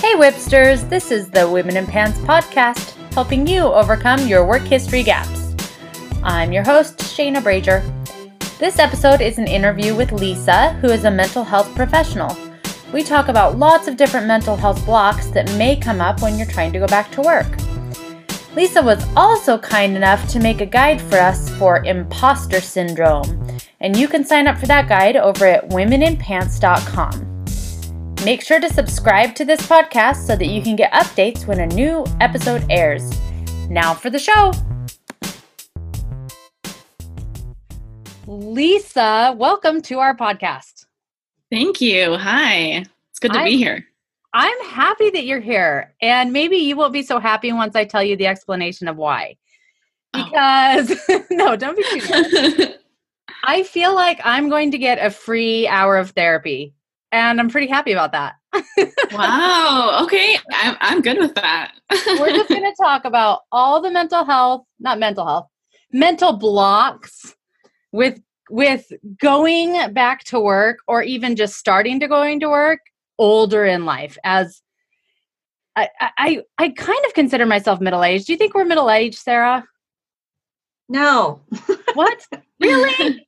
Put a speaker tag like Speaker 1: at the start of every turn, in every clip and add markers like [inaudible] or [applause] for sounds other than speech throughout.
Speaker 1: Hey, Whipsters! This is the Women in Pants podcast, helping you overcome your work history gaps. I'm your host, Shayna Brager. This episode is an interview with Lisa, who is a mental health professional. We talk about lots of different mental health blocks that may come up when you're trying to go back to work. Lisa was also kind enough to make a guide for us for imposter syndrome, and you can sign up for that guide over at womeninpants.com. Make sure to subscribe to this podcast so that you can get updates when a new episode airs. Now for the show. Lisa, welcome to our podcast.
Speaker 2: Thank you. Hi. It's good to
Speaker 1: I-
Speaker 2: be here.
Speaker 1: I'm happy that you're here, and maybe you won't be so happy once I tell you the explanation of why.
Speaker 2: Oh.
Speaker 1: Because, [laughs] no, don't be too. [laughs] I feel like I'm going to get a free hour of therapy, and I'm pretty happy about that. [laughs]
Speaker 2: wow. Okay. I'm, I'm good with that.
Speaker 1: We're just [laughs] going to talk about all the mental health, not mental health, mental blocks with with going back to work or even just starting to going to work older in life as I, I I kind of consider myself middle aged. Do you think we're middle aged, Sarah?
Speaker 3: No,
Speaker 1: What? [laughs] Really?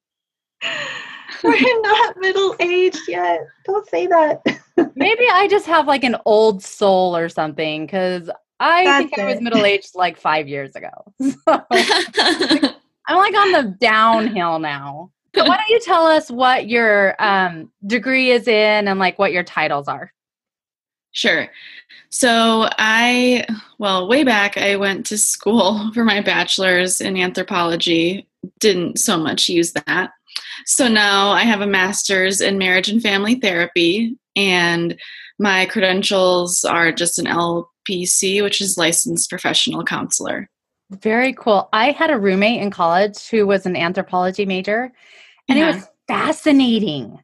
Speaker 1: [laughs]
Speaker 3: we're not middle aged yet. Don't say that. [laughs]
Speaker 1: Maybe I just have like an old soul or something because I think
Speaker 3: That's
Speaker 1: I was middle aged like five years ago. [laughs] So I'm like on the downhill now. So why don't you tell us what your um, degree is in and like what your titles are?
Speaker 2: sure. So I, well, way back, I went to school for my bachelor's in anthropology. Didn't so much use that. So now I have a master's in marriage and family therapy, and my credentials are just an LPC, which is licensed professional counselor.
Speaker 1: Very cool. I had a roommate in college who was an anthropology major, and it was uh-huh. fascinating.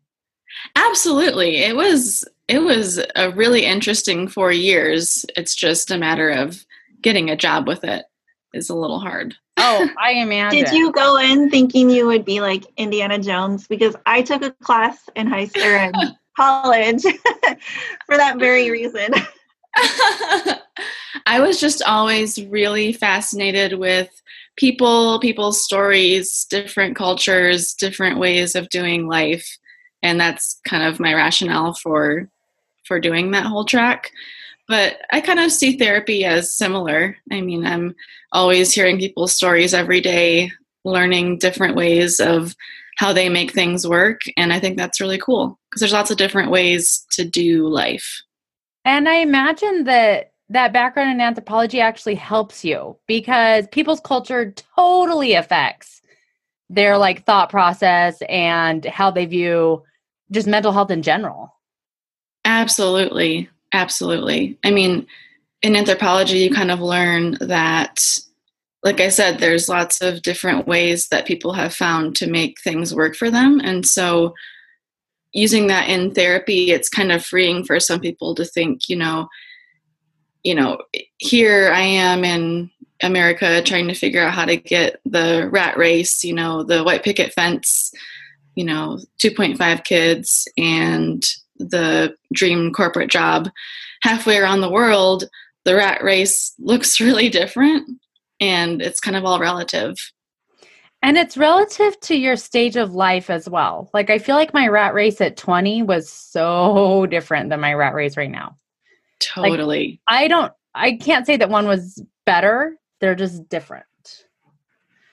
Speaker 2: Absolutely. It was it was a really interesting 4 years. It's just a matter of getting a job with it is a little hard.
Speaker 1: Oh, [laughs] I imagine.
Speaker 3: Did you go in thinking you would be like Indiana Jones? Because I took a class in high school or in [laughs] college [laughs] for that very reason.
Speaker 2: I was just always really fascinated with people, people's stories, different cultures, different ways of doing life, and that's kind of my rationale for for doing that whole track. But I kind of see therapy as similar. I mean, I'm always hearing people's stories every day, learning different ways of how they make things work, and I think that's really cool because there's lots of different ways to do life.
Speaker 1: And I imagine that that background in anthropology actually helps you because people's culture totally affects their like thought process and how they view just mental health in general.
Speaker 2: Absolutely. Absolutely. I mean, in anthropology, you kind of learn that, like I said, there's lots of different ways that people have found to make things work for them. And so, using that in therapy, it's kind of freeing for some people to think, you know, you know, here I am in America trying to figure out how to get the rat race, you know, the white picket fence, you know, 2.5 kids and the dream corporate job halfway around the world the rat race looks [laughs] really different and it's kind of all relative
Speaker 1: And it's relative to your stage of life as well. Like I feel like my rat race at 20 was so different than my rat race right now.
Speaker 2: totally
Speaker 1: I don't I can't say that one was better. They're just different.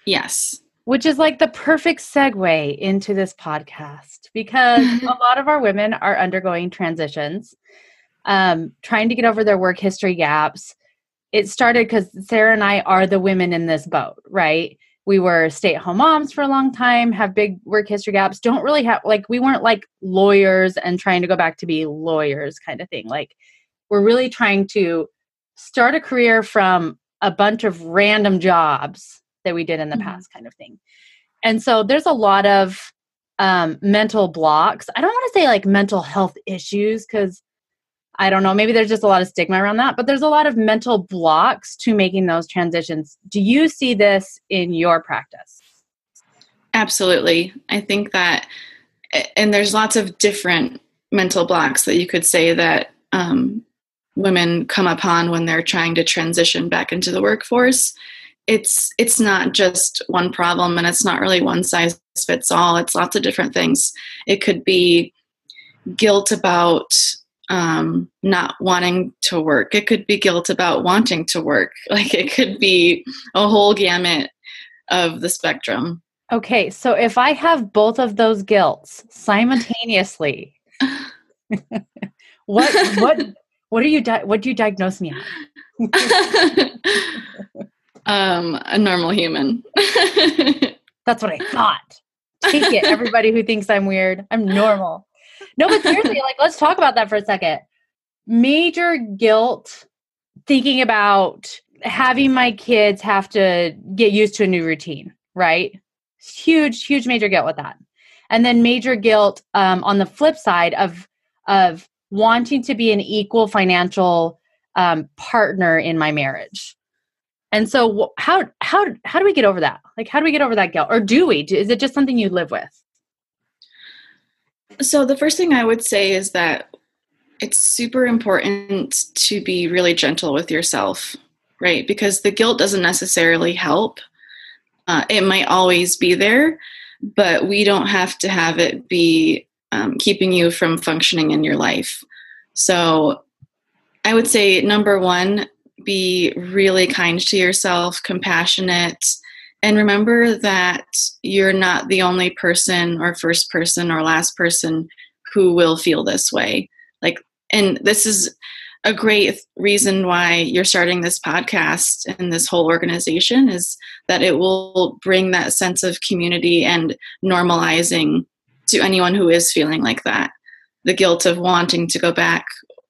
Speaker 2: yes
Speaker 1: Which is like the perfect segue into this podcast because a [laughs] lot of our women are undergoing transitions, um, trying to get over their work history gaps. It started because Sarah and I are the women in this boat, right? We were stay at home moms for a long time, have big work history gaps, don't really have, like, we weren't like lawyers and trying to go back to be lawyers kind of thing. Like, we're really trying to start a career from a bunch of random jobs that we did in the
Speaker 2: Mhm.
Speaker 1: past kind of thing. And so there's a lot of um, mental blocks. I don't want to say like mental health issues because i don't know maybe there's just a lot of stigma around that but there's a lot of mental blocks to making those transitions. Do you see this in your practice?
Speaker 2: Absolutely. I think that and there's lots of different mental blocks that you could say that um, women come upon when they're trying to transition back into the workforce it's it's not just one problem and it's not really one size fits all. It's lots of different things. It could be guilt about um, not wanting to work. It could be guilt about wanting to work. [laughs] Like it could be a whole gamut of the spectrum.
Speaker 1: Okay so if i have both of those guilts simultaneously [laughs] what what what are you di- what do you diagnose me [laughs]
Speaker 2: um, a normal human. [laughs]
Speaker 1: That's what I thought. Take it, everybody who thinks I'm weird. I'm normal. No, but seriously, like let's talk about that for a second. Major guilt thinking about having my kids have to get used to a new routine, right? Huge, huge major guilt with that. And then major guilt um, on the flip side of of wanting to be an equal financial um, partner in my marriage. And so how how how do we get over that? Like how do we get over that guilt? Or do we? Is it just something you live with?
Speaker 2: So the first thing I would say is that it's super important to be really gentle with yourself, right? Because the guilt doesn't necessarily help. Uh, it might always be there, but we don't have to have it be um, keeping you from functioning in your life. So I would say number one, be really kind to yourself, compassionate, and remember that you're not the only person or first person or last person who will feel this way. Like, and this is a great reason why you're starting this podcast and this whole organization is that it will bring that sense of community and normalizing to anyone who is feeling like that the guilt of wanting to go back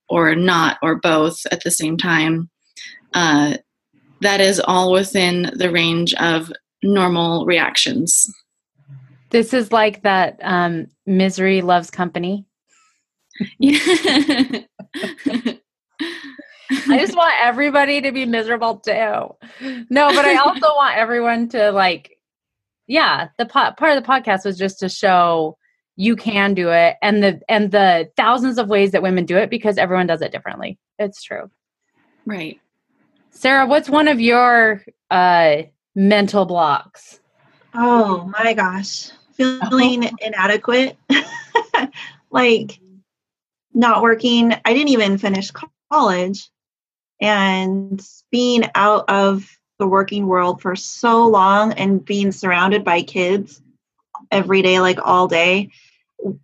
Speaker 2: or not or both at the same time uh, that is all within the range of normal reactions.
Speaker 1: This is like that um, misery loves company. I just want everybody to be miserable too. No, but I also want everyone to like, yeah. The po- part of the podcast was just to show you can do it, and the and the thousands of ways that women do it because everyone does it differently. It's true,
Speaker 2: right?
Speaker 1: Sarah, what's one of your uh, mental blocks?
Speaker 3: Oh my gosh, feeling [laughs] inadequate, [laughs] like not working. I didn't even finish college, and being out of the working world for so long and being surrounded by kids every day, like all day.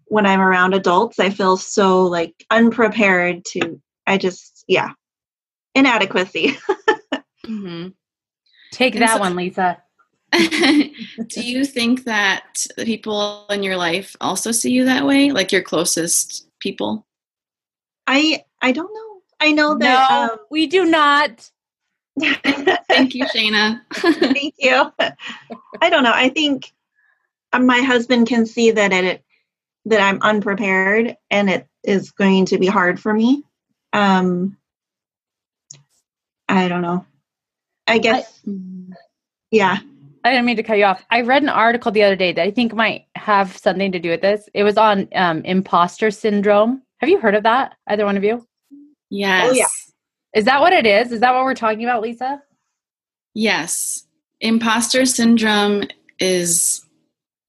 Speaker 3: When I'm around adults, I feel so like unprepared to. I just, yeah, inadequacy. [laughs]
Speaker 1: mm-hmm. Take and that so, one, Lisa. [laughs]
Speaker 2: do you think that the people in your life also see you that way, like your closest people?
Speaker 3: I I don't know. I know that
Speaker 1: no, um, we do not. [laughs]
Speaker 2: Thank you, Shayna. [laughs]
Speaker 3: Thank you. I don't know. I think um, my husband can see that it that I'm unprepared and it is going to be hard for me. Um, I don't know. I guess, I, yeah.
Speaker 1: I didn't mean to cut you off. I read an article the other day that I think might have something to do with this. It was on um, imposter syndrome. Have you heard of that? Either one of you?
Speaker 2: Yes. Oh, yeah.
Speaker 1: Is that what it is? Is that what we're talking about, Lisa?
Speaker 2: Yes. Imposter syndrome is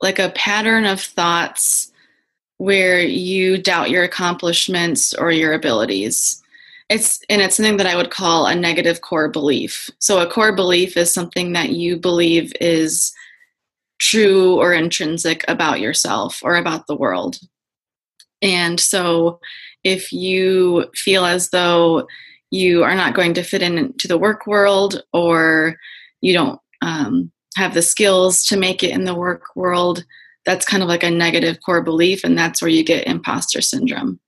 Speaker 2: like a pattern of thoughts where you doubt your accomplishments or your abilities. It's and it's something that I would call a negative core belief. So a core belief is something that you believe is true or intrinsic about yourself or about the world. And so if you feel as though you are not going to fit into the work world or you don't um, have the skills to make it in the work world, that's kind of like a negative core belief, and that's where you get imposter syndrome.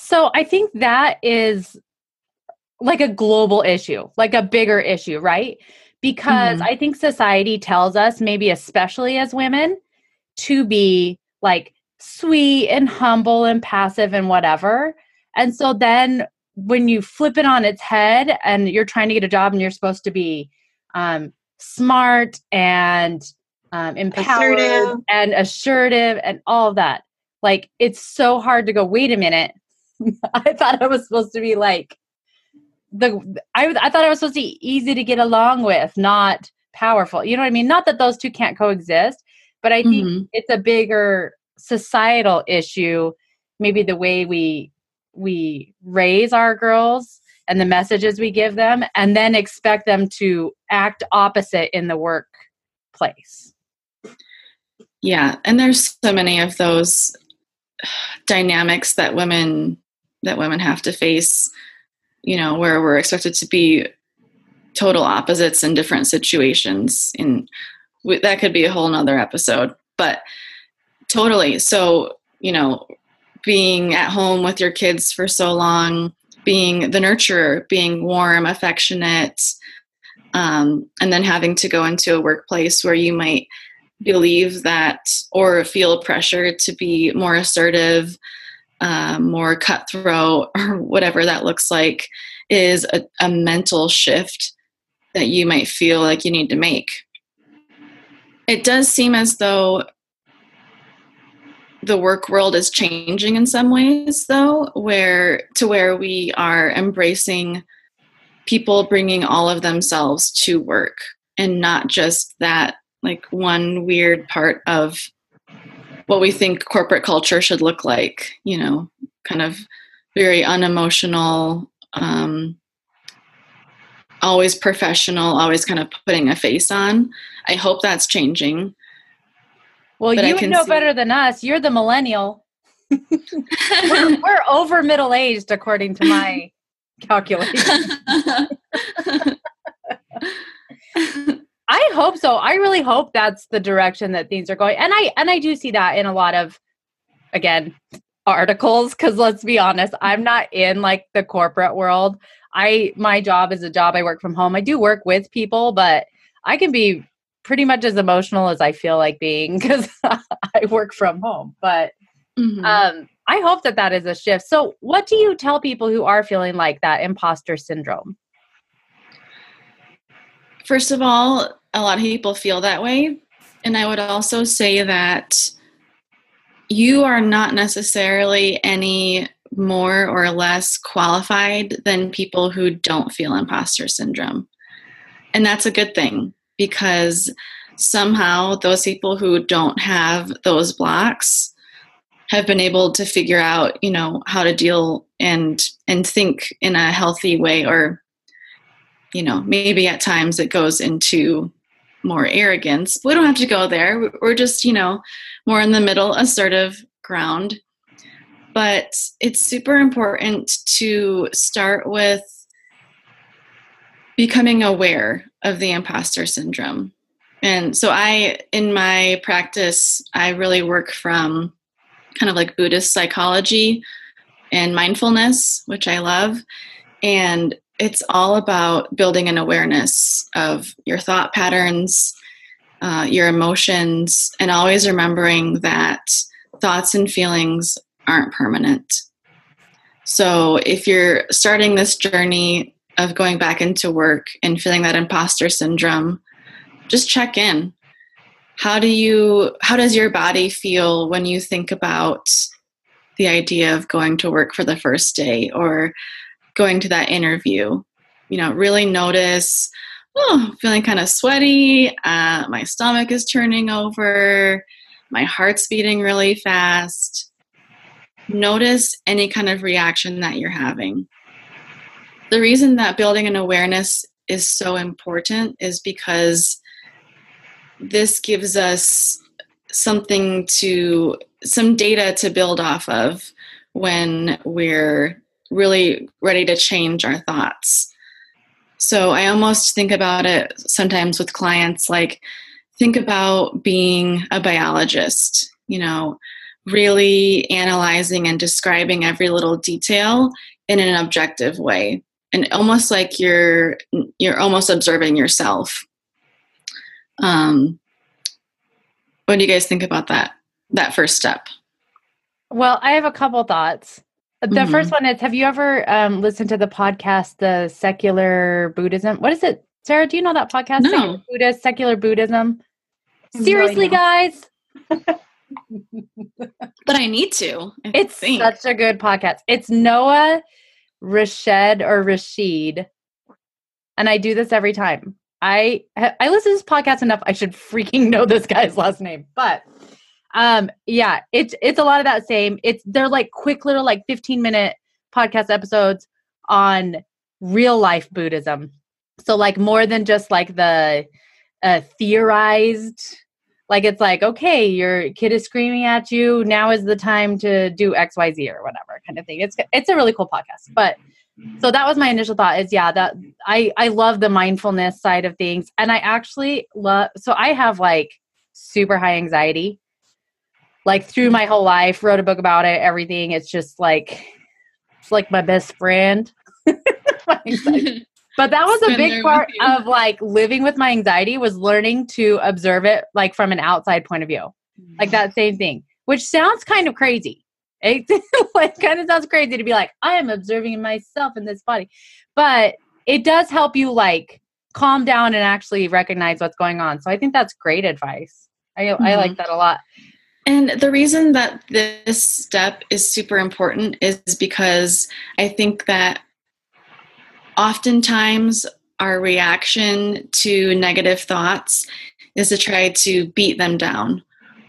Speaker 1: So I think that is like a global issue, like a bigger issue, right? Because mm-hmm. I think society tells us, maybe especially as women, to be like sweet and humble and passive and whatever. And so then when you flip it on its head and you're trying to get a job and you're supposed to be um, smart and um, empowered assertive. and assertive and all of that, like it's so hard to go, wait a minute, [laughs] I thought I was supposed to be like the I I thought I was supposed to be easy to get along with, not powerful. You know what I mean? Not that those two can't coexist, but I think mm-hmm. it's a bigger societal issue. Maybe the way we we raise our girls and the messages we give them, and then expect them to act opposite in the workplace.
Speaker 2: Yeah, and there's so many of those dynamics that women that women have to face you know where we're expected to be total opposites in different situations and that could be a whole nother episode but totally. So you know being at home with your kids for so long being the nurturer being warm affectionate um, and then having to go into a workplace where you might believe that or feel pressure to be more assertive, um, more cutthroat, or whatever that looks like, is a, a mental shift that you might feel like you need to make. It does seem as though the work world is changing in some ways though where to where we are embracing people bringing all of themselves to work and not just that like one weird part of what we think corporate culture should look like you know kind of very unemotional um, always professional always kind of putting a face on. I hope that's changing.
Speaker 1: Well but you would know see- better than us. You're the millennial. We're, [laughs] we're over middle aged according to my [laughs] calculation [laughs] I hope so. I really hope that's the direction that things are going. And I and I do see that in a lot of again articles cuz let's be honest, I'm not in like the corporate world. I my job is a job I work from home. I do work with people, but I can be pretty much as emotional as I feel like being [laughs] cuz I work from home. But mm-hmm. um I hope that that is a shift. So, what do you tell people who are feeling like that imposter syndrome?
Speaker 2: First of all, a lot of people feel that way. And I would also say that you are not necessarily any more or less qualified than people who don't feel imposter syndrome. And that's a good thing because somehow those people who don't have those blocks have been able to figure out, you know, how to deal and and think in a healthy way or you know, maybe at times it goes into more arrogance. We don't have to go there. We're just, you know, more in the middle, assertive ground. But it's super important to start with becoming aware of the imposter syndrome. And so I in my practice I really work from kind of like Buddhist psychology and mindfulness, which I love. And it's all about building an awareness of your thought patterns, uh, your emotions, and always remembering that thoughts and feelings aren't permanent. So, if you're starting this journey of going back into work and feeling that imposter syndrome, just check in. How do you how does your body feel when you think about the idea of going to work for the first day or going to that interview. You know, really notice, oh, feeling kind of sweaty, uh, my stomach is turning over, my heart's beating really fast. Notice any kind of reaction that you're having. The reason that building an awareness is so important is because this gives us something to some data to build off of when we're really ready to change our thoughts. So I almost think about it sometimes with clients like, think about being a biologist, you know, really analyzing and describing every little detail in an objective way and almost like you're you're almost observing yourself. Um what do you guys think about that that first step?
Speaker 1: Well i have a couple thoughts the mm-hmm. first one is Have you ever um, listened to the podcast, The Secular Buddhism? What is it? Sarah, do you know that podcast?
Speaker 2: No.
Speaker 1: Buddhist, Secular Buddhism? Seriously, guys? [laughs]
Speaker 2: but I need to. I
Speaker 1: It's
Speaker 2: think.
Speaker 1: such a good podcast. It's Noah Rashid or Rashid. And I do this every time. I I listen to this podcast enough. I should freaking [laughs] know this guy's last name. But um yeah, it's it's a lot of that same. It's they're like quick little like 15 minute podcast episodes on real life Buddhism. So like more than just like the uh theorized like it's like okay your kid is screaming at you now is the time to do xyz or whatever kind of thing it's it's a really cool podcast but so that was my initial thought is yeah that i i love the mindfulness side of things and i actually love so i have like super high anxiety like through my whole life wrote a book about it everything it's just like it's like my best friend. [laughs] [laughs] But that was a big part of like living with my anxiety was learning to observe it like from an outside point of view. Like that same thing, which sounds kind of crazy. It [laughs] like kind of sounds crazy to be like, I am observing myself in this body. But it does help you like calm down and actually recognize what's going on. So I think that's great advice. I I like that a lot.
Speaker 2: And the reason that this step is super important is because I think that oftentimes our reaction to negative thoughts is to try to beat them down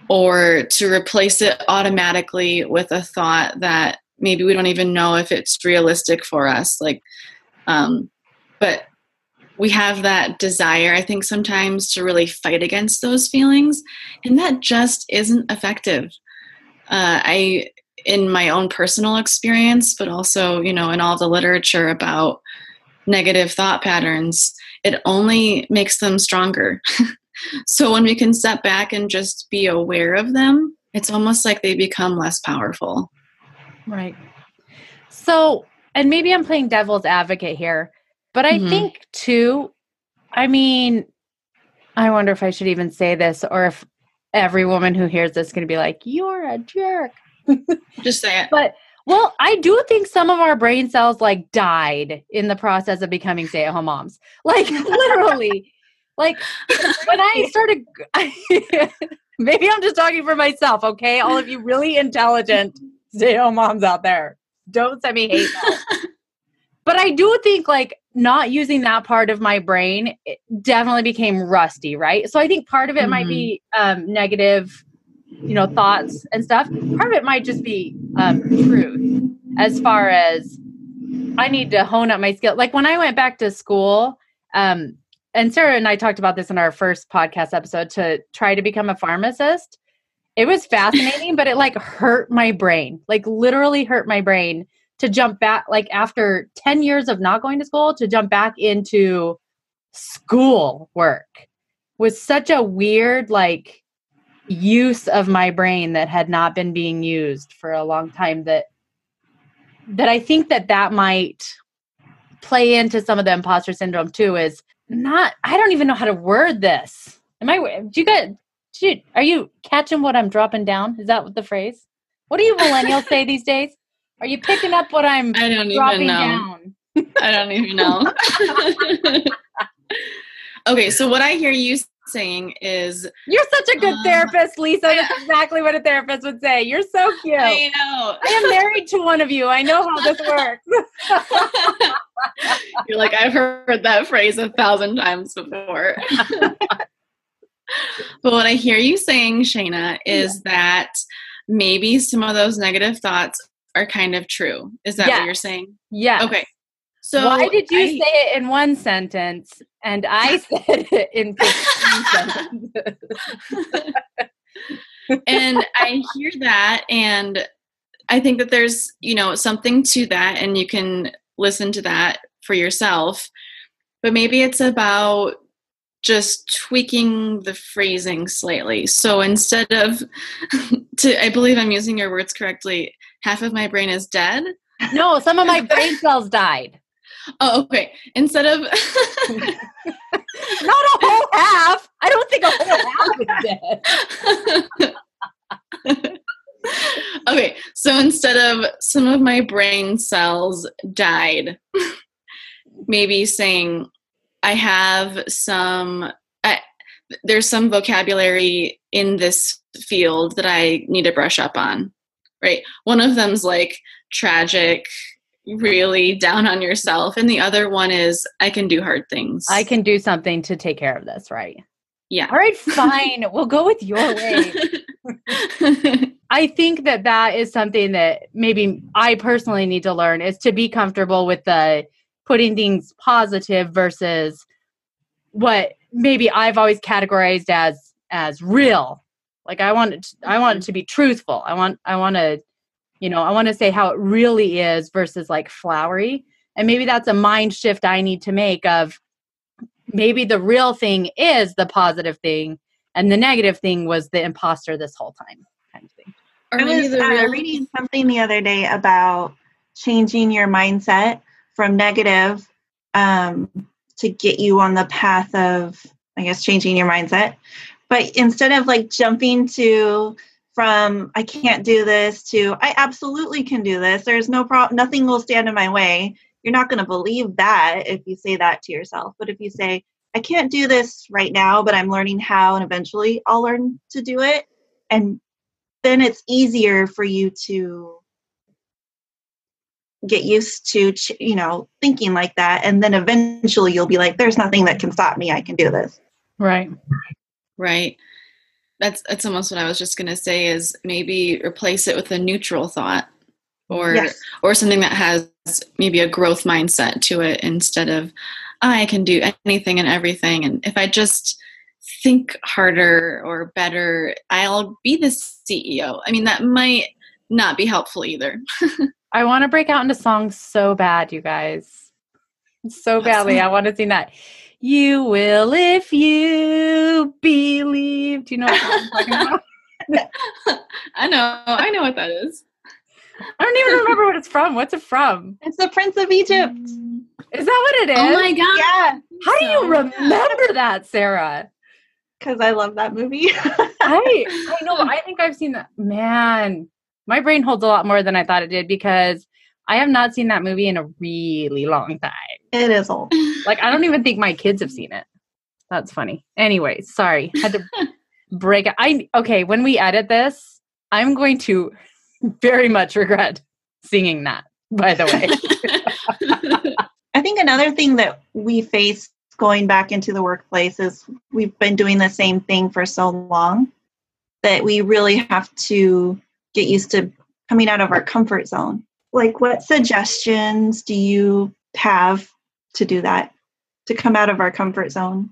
Speaker 2: or to replace it automatically with a thought that maybe we don't even know if it's realistic for us like um, but we have that desire i think sometimes to really fight against those feelings and that just isn't effective. Uh, i in my own personal experience but also you know in all the literature about negative thought patterns it only makes them stronger. [laughs] So when we can step back and just be aware of them it's almost like they become less powerful.
Speaker 1: Right. So, and maybe I'm playing devil's advocate here, but I
Speaker 2: Mhm.
Speaker 1: think too, I mean, I wonder if I should even say this or if every woman who hears this is going to be like, you're a jerk. [laughs]
Speaker 2: just say it
Speaker 1: But, well, I do think some of our brain cells like died in the process of becoming stay at home moms. [laughs] Like, literally. Like, when I [laughs] started, maybe I'm just talking for myself, okay? All of you really intelligent stay at home moms out there, don't send me hate. but I do think like not using that part of my brain it definitely became rusty, right? So I think part of it might be um, negative, you know, thoughts and stuff. Part of it might just be um, truth, as far as I need to hone up my skill. Like when I went back to school, um, and Sarah and I talked about this in our first podcast episode to try to become a pharmacist. It was fascinating, but it like hurt my brain, like literally hurt my brain to jump back, like after 10 years of not going to school, to jump back into school work was such a weird, like, use of my brain that had not been being used for a long time that that I think that that might play into some of the imposter syndrome too is not I don't even know how to word this. Am I do you guys do you, are you catching what I'm dropping down? Is that what the phrase? What do you [laughs] millennials say these days? Are you picking up what I'm
Speaker 2: i don't
Speaker 1: dropping
Speaker 2: even know
Speaker 1: down?
Speaker 2: I don't even know. [laughs] okay, so what I hear you saying is
Speaker 1: You're such a good
Speaker 2: Um,
Speaker 1: therapist, Lisa. That's exactly what a therapist would say. You're so cute.
Speaker 2: I know.
Speaker 1: I am married to one of you. I know how this works. [laughs]
Speaker 2: You're like, I've heard that phrase a thousand times before. [laughs] but what I hear you saying, Shayna, is that maybe some of those negative thoughts are kind of true. Is that
Speaker 1: Yes.
Speaker 2: what you're saying?
Speaker 1: Yeah.
Speaker 2: Okay. So
Speaker 1: Why did you
Speaker 2: I-
Speaker 1: say it in one sentence and I [laughs] said it in 15 sentences? [laughs]
Speaker 2: and I hear that, and I think that there's, you know, something to that, and you can listen to that for yourself. But maybe it's about just tweaking the phrasing slightly. So instead of, [laughs] to, I believe I'm using your words correctly, half of my brain is dead.
Speaker 1: No, some of my [laughs] brain cells died.
Speaker 2: Oh, okay. Instead of,
Speaker 1: Not a whole [laughs] half. I don't think a whole half is dead. [laughs]
Speaker 2: okay, so instead of some of my brain cells died, maybe saying I have some, I, there's some vocabulary in this field that I need to brush up on. Right. One of them's like tragic, really down on yourself, and the other one is I can do hard things.
Speaker 1: I can do something to take care of this, right?
Speaker 2: Yeah.
Speaker 1: All right, fine. [laughs] we'll go with your way. [laughs] I think that that is something that maybe I personally need to learn is to be comfortable with the putting things positive versus what maybe I've always categorized as as real. Like I want it to, I want it to be truthful. I want I want to you know, I want to say how it really is versus like flowery. And maybe that's a mind shift I need to make of maybe the real thing is the positive thing and the negative thing was the imposter this whole time kind of thing.
Speaker 3: Or I was uh, reading something the other day about changing your mindset from negative um, to get you on the path of, I guess, changing your mindset. But instead of like jumping to from I can't do this to I absolutely can do this. There's no problem. Nothing will stand in my way. You're not going to believe that if you say that to yourself. But if you say I can't do this right now, but I'm learning how, and eventually I'll learn to do it, and then it's easier for you to get used to you know thinking like that and then eventually you'll be like there's nothing that can stop me i can do this
Speaker 1: right
Speaker 2: right that's that's almost what I was just going to say is maybe replace it with a neutral thought or yes. or something that has maybe a growth mindset to it instead of I can do anything and everything and if I just think harder or better I'll be the CEO. I mean that might not be helpful either. [laughs]
Speaker 1: I want to break out into songs so bad, you guys. So badly. I want to sing that. You will if you believe. Do you know what I'm talking about? [laughs]
Speaker 2: I know. I know what that is.
Speaker 1: I don't even remember what it's from. What's it from?
Speaker 3: It's the Prince of Egypt. Mm.
Speaker 1: Is that what it is? Oh
Speaker 2: my god.
Speaker 3: Yeah.
Speaker 1: How do you remember that, Sarah?
Speaker 3: Because I love that movie.
Speaker 1: I I [laughs] know. I think I've seen that. Man, my brain holds a lot more than I thought it did because I have not seen that movie in a really long time.
Speaker 3: It is old.
Speaker 1: Like I don't even think my kids have seen it. That's funny. Anyway, sorry. Had to [laughs] break it. I okay, when we edit this, I'm going to [laughs] very much regret singing that, by the
Speaker 3: way. [laughs] I think another thing that we face going back into the workplace is we've been doing the same thing for so long that we really have to get used to coming out of our comfort zone like what suggestions do you have to do that to come out of our comfort zone.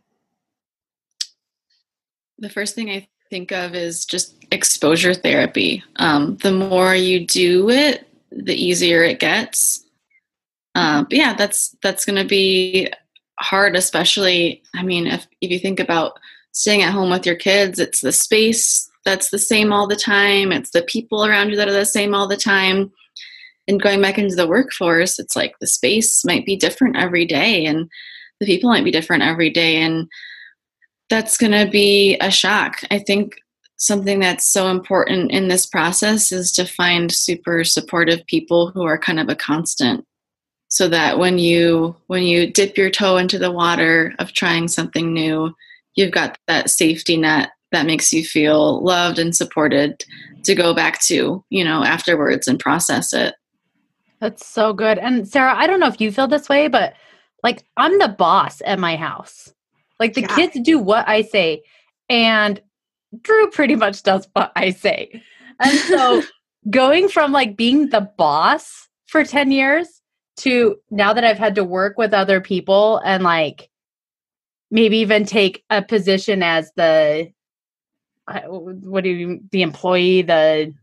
Speaker 2: The first thing i think of is just exposure therapy. Um, the more you do it the easier it gets. Uh, but yeah that's that's going to be hard especially i mean if, if you think about staying at home with your kids it's the space that's the same all the time. It's the people around you that are the same all the time and going back into the workforce it's like the space might be different every day and the people might be different every day and that's going to be a shock. I think something that's so important in this process is to find super supportive people who are kind of a constant so that when you when you dip your toe into the water of trying something new you've got that safety net that makes you feel loved and supported to go back to you know afterwards and process it
Speaker 1: that's so good. And Sarah, I don't know if you feel this way, but like I'm the boss at my house. Like the yeah. kids do what I say, and Drew pretty much does what I say. And so [laughs] going from like being the boss for 10 years to now that I've had to work with other people and like maybe even take a position as the what do you the employee the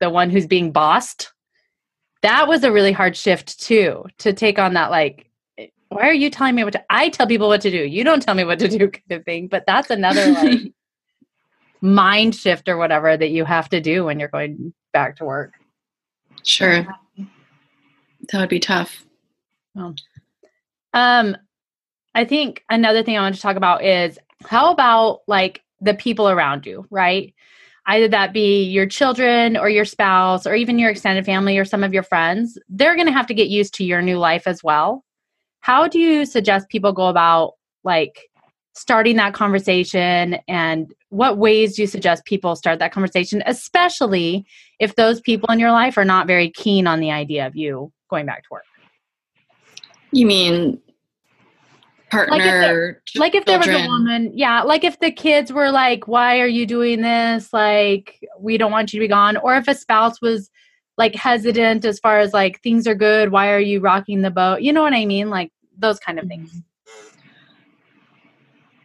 Speaker 1: the one who's being bossed that was a really hard shift too to take on that like why are you telling me what to i tell people what to do you don't tell me what to do [laughs] kind of thing but that's another like [laughs] mind shift or whatever that you have to do when you're going back to work.
Speaker 2: Sure. That would be tough.
Speaker 1: well, um i think another thing i want to talk about is how about like the people around you right either that be your children or your spouse or even your extended family or some of your friends, they're going to have to get used to your new life as well. How do you suggest people go about like starting that conversation and what ways do you suggest people start that conversation especially if those people in your life are not very keen on the idea of you going back to work
Speaker 2: you mean partner
Speaker 1: like if, there, like if there was a woman yeah like if the kids were like why are you doing this? Like we don't want you to be gone. Or if a spouse was like hesitant as far as like things are good. Why are you rocking the boat? You know what i mean? Like those kind of things. Mm-hmm.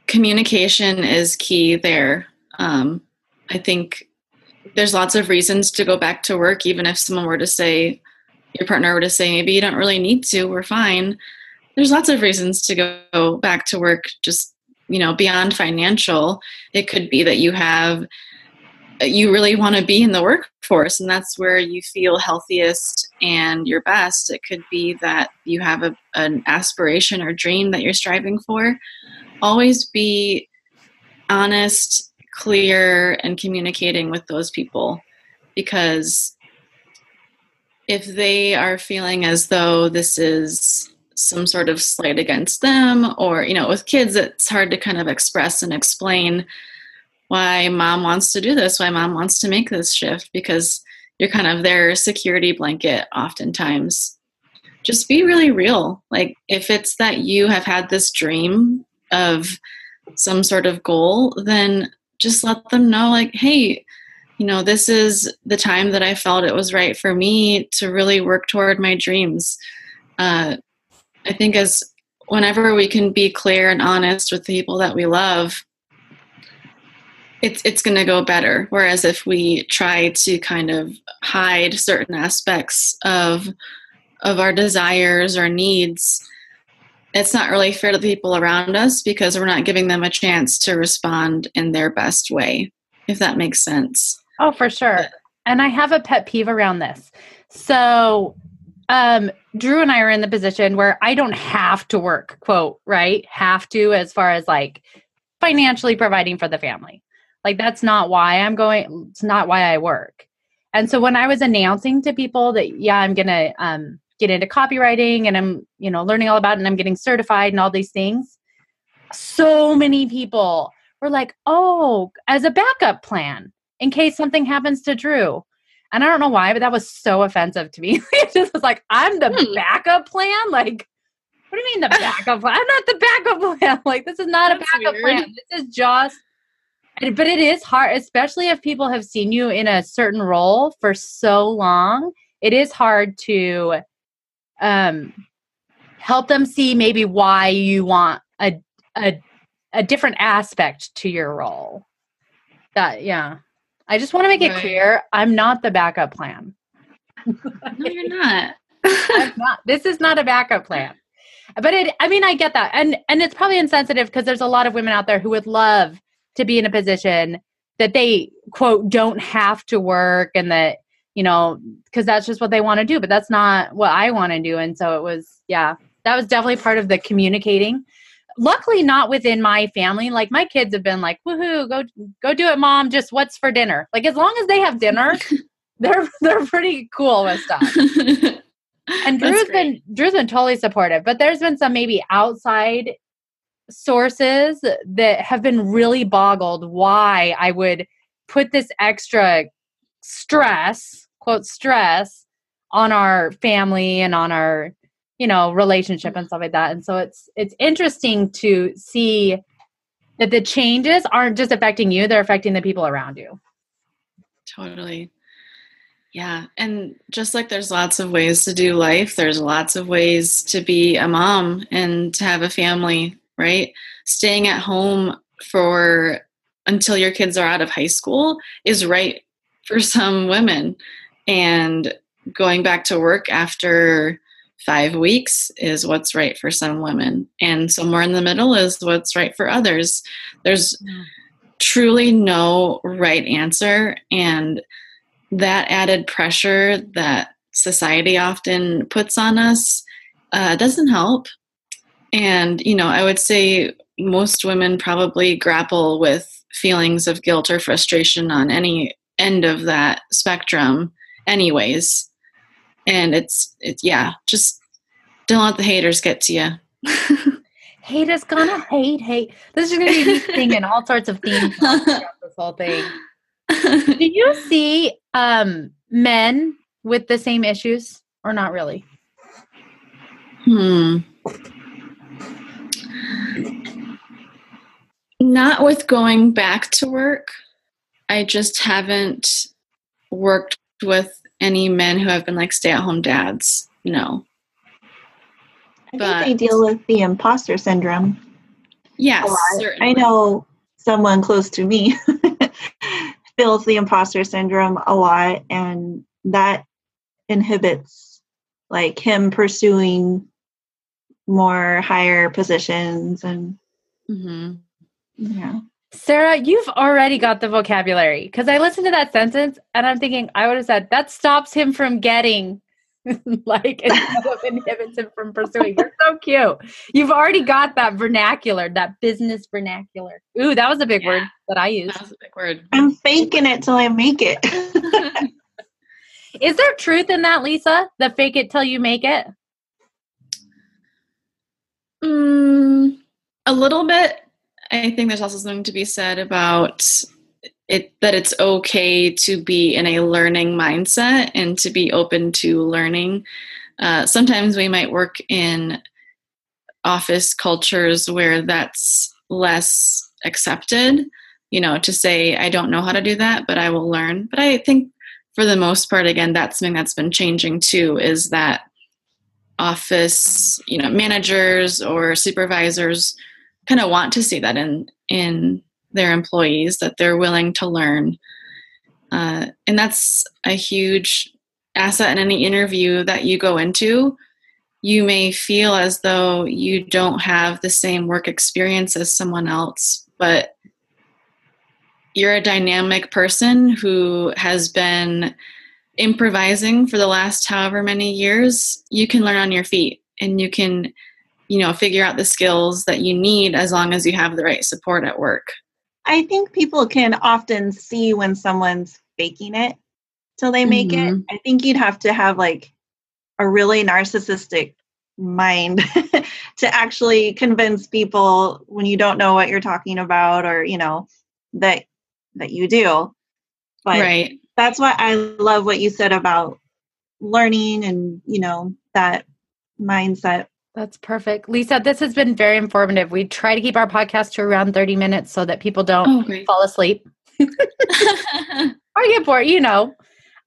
Speaker 2: Communication is key there. Um, I think there's lots of reasons to go back to work, even if someone were to say, your partner were to say, maybe you don't really need to, we're fine. There's lots of reasons to go back to work, just, you know, beyond financial. It could be that you have, you really want to be in the workforce, and that's where you feel healthiest and your best. It could be that you have a, an aspiration or dream that you're striving for always be honest, clear, and communicating with those people because if they are feeling as though this is some sort of slight against them or you know with kids it's hard to kind of express and explain why mom wants to do this why mom wants to make this shift because you're kind of their security blanket oftentimes just be really real like if it's that you have had this dream of some sort of goal, then just let them know, like, hey, you know, this is the time that I felt it was right for me to really work toward my dreams. Uh, I think as whenever we can be clear and honest with the people that we love, it's it's going to go better. Whereas if we try to kind of hide certain aspects of of our desires or needs, it's not really fair to the people around us because we're not giving them a chance to respond in their best way, if that makes sense.
Speaker 1: Oh, for sure. And I have a pet peeve around this. So, um, Drew and I are in the position where I don't have to work, quote, right? Have to, as far as like financially providing for the family. Like, that's not why I'm going, it's not why I work. And so, when I was announcing to people that, yeah, I'm going to, um, get into copywriting and I'm, you know, learning all about it and I'm getting certified and all these things. So many people were like, "Oh, as a backup plan in case something happens to Drew." And I don't know why, but that was so offensive to me. [laughs] it just was like, "I'm the hmm. backup plan?" Like, what do you mean the [laughs] backup plan? I'm not the backup plan. [laughs] Like, this is not That's a backup weird. plan. This is just but it is hard, especially if people have seen you in a certain role for so long. It is hard to um, help them see maybe why you want a a a different aspect to your role. That yeah. I just want to make right. it clear I'm not the backup plan.
Speaker 2: no, you're not. [laughs]
Speaker 1: Not. This is not a backup plan. But it I mean I get that. And and it's probably insensitive because there's a lot of women out there who would love to be in a position that they quote don't have to work and that you know, because that's just what they want to do, but that's not what I want to do. And so it was, yeah, that was definitely part of the communicating. Luckily, not within my family. Like my kids have been like, "Woohoo, go go do it, mom! Just what's for dinner?" Like as long as they have dinner, [laughs] they're they're pretty cool with stuff. [laughs] and Drew's been Drew's been totally supportive, but there's been some maybe outside sources that have been really boggled why I would put this extra stress quote stress on our family and on our you know relationship and stuff like that. And so it's it's interesting to see that the changes aren't just affecting you they're affecting the people around you.
Speaker 2: Totally. Yeah and just like there's lots of ways to do life there's lots of ways to be a mom and to have a family right? Staying at home for until your kids are out of high school is right for some women. And going back to work after five weeks is what's right for some women. And somewhere in the middle is what's right for others. There's truly no right answer. And that added pressure that society often puts on us uh, doesn't help. And, you know, I would say most women probably grapple with feelings of guilt or frustration on any end of that spectrum anyways. And it's it's yeah, just don't let the haters get to you. [laughs]
Speaker 1: hate is gonna hate, hate. This is gonna be me [laughs] singing all sorts of themes this [laughs] whole thing. Do you see um, men with the same issues or not really?
Speaker 2: Hmm. Not with going back to work. I just haven't worked with any men who have been like stay at home dads. No.
Speaker 3: I
Speaker 2: But-
Speaker 3: think they deal with the imposter syndrome.
Speaker 2: Yes,
Speaker 3: a lot.
Speaker 2: certainly.
Speaker 3: I know someone close to me [laughs] feels the imposter syndrome a lot, and that inhibits like him pursuing more higher positions and
Speaker 2: mm-hmm.
Speaker 3: yeah.
Speaker 1: Sarah, you've already got the vocabulary because I listened to that sentence and I'm thinking I would have said that stops him from getting [laughs] like instead inhibits him from pursuing. You're so cute. You've already got that vernacular, that business vernacular. Ooh, that was a big word that I used.
Speaker 2: That was a big word.
Speaker 3: I'm faking it till I make it. [laughs]
Speaker 1: Is there truth in that, Lisa? The fake it till you make it?
Speaker 2: Mm, a little bit. I think there's also something to be said about it that it's okay to be in a learning mindset and to be open to learning. Uh, sometimes we might work in office cultures where that's less accepted. You know, to say I don't know how to do that, but I will learn. But I think for the most part, again, that's something that's been changing too. Is that office you know managers or supervisors kind of want to see that in in their employees that they're willing to learn. Uh, and that's a huge asset in any interview that you go into. You may feel as though you don't have the same work experience as someone else but you're a dynamic person who has been improvising for the last however many years, you can learn on your feet and you can, you know, figure out the skills that you need as long as you have the right support at work.
Speaker 3: I think people can often see when someone's faking it till they make it.
Speaker 2: Mhm.
Speaker 3: I think you'd have to have like a really narcissistic mind [laughs] to actually convince people when you don't know what you're talking about or, you know, that that you do. But
Speaker 2: right.
Speaker 3: that's why I love what you said about learning and, you know, that mindset.
Speaker 1: That's perfect. Lisa, this has been very informative. We try to keep our podcast to around 30 minutes so that people don't
Speaker 2: Oh,
Speaker 1: fall asleep [laughs] or get bored, you know.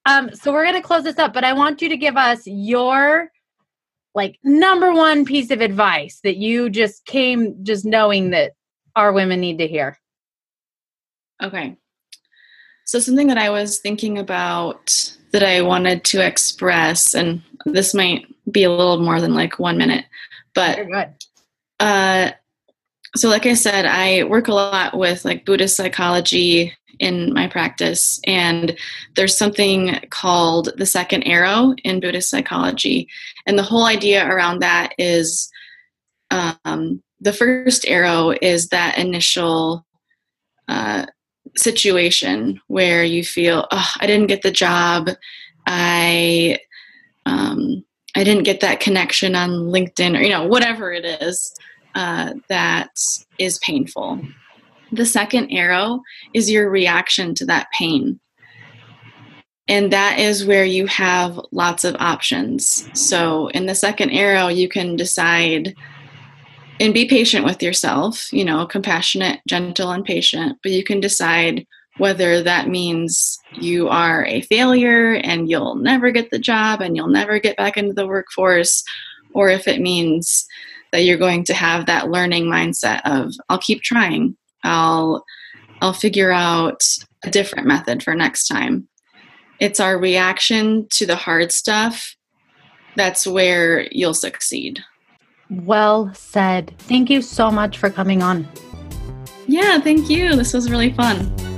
Speaker 1: Um, so we're gonna close this up, but I want you to give us your like number one piece of advice that you just came just knowing that our women need to hear.
Speaker 2: Okay. So, something that I was thinking about that I wanted to express, and this might be a little more than like one minute, but uh, so like I said, I work a lot with like Buddhist psychology in my practice, and there's something called the second arrow in Buddhist psychology, and the whole idea around that is um, the first arrow is that initial uh, situation where you feel, oh, I didn't get the job, I um, I didn't get that connection on LinkedIn or you know whatever it is uh, that is painful. The second arrow is your reaction to that pain. And that is where you have lots of options. So, in the second arrow, you can decide and be patient with yourself, you know, compassionate, gentle, and patient, but you can decide whether that means you are a failure and you'll never get the job and you'll never get back into the workforce, or if it means that you're going to have that learning mindset of I'll keep trying. I'll I'll figure out a different method for next time. It's our reaction to the hard stuff that's where you'll succeed.
Speaker 1: Well said. Thank you so much for coming on.
Speaker 2: Yeah, thank you. This was really fun.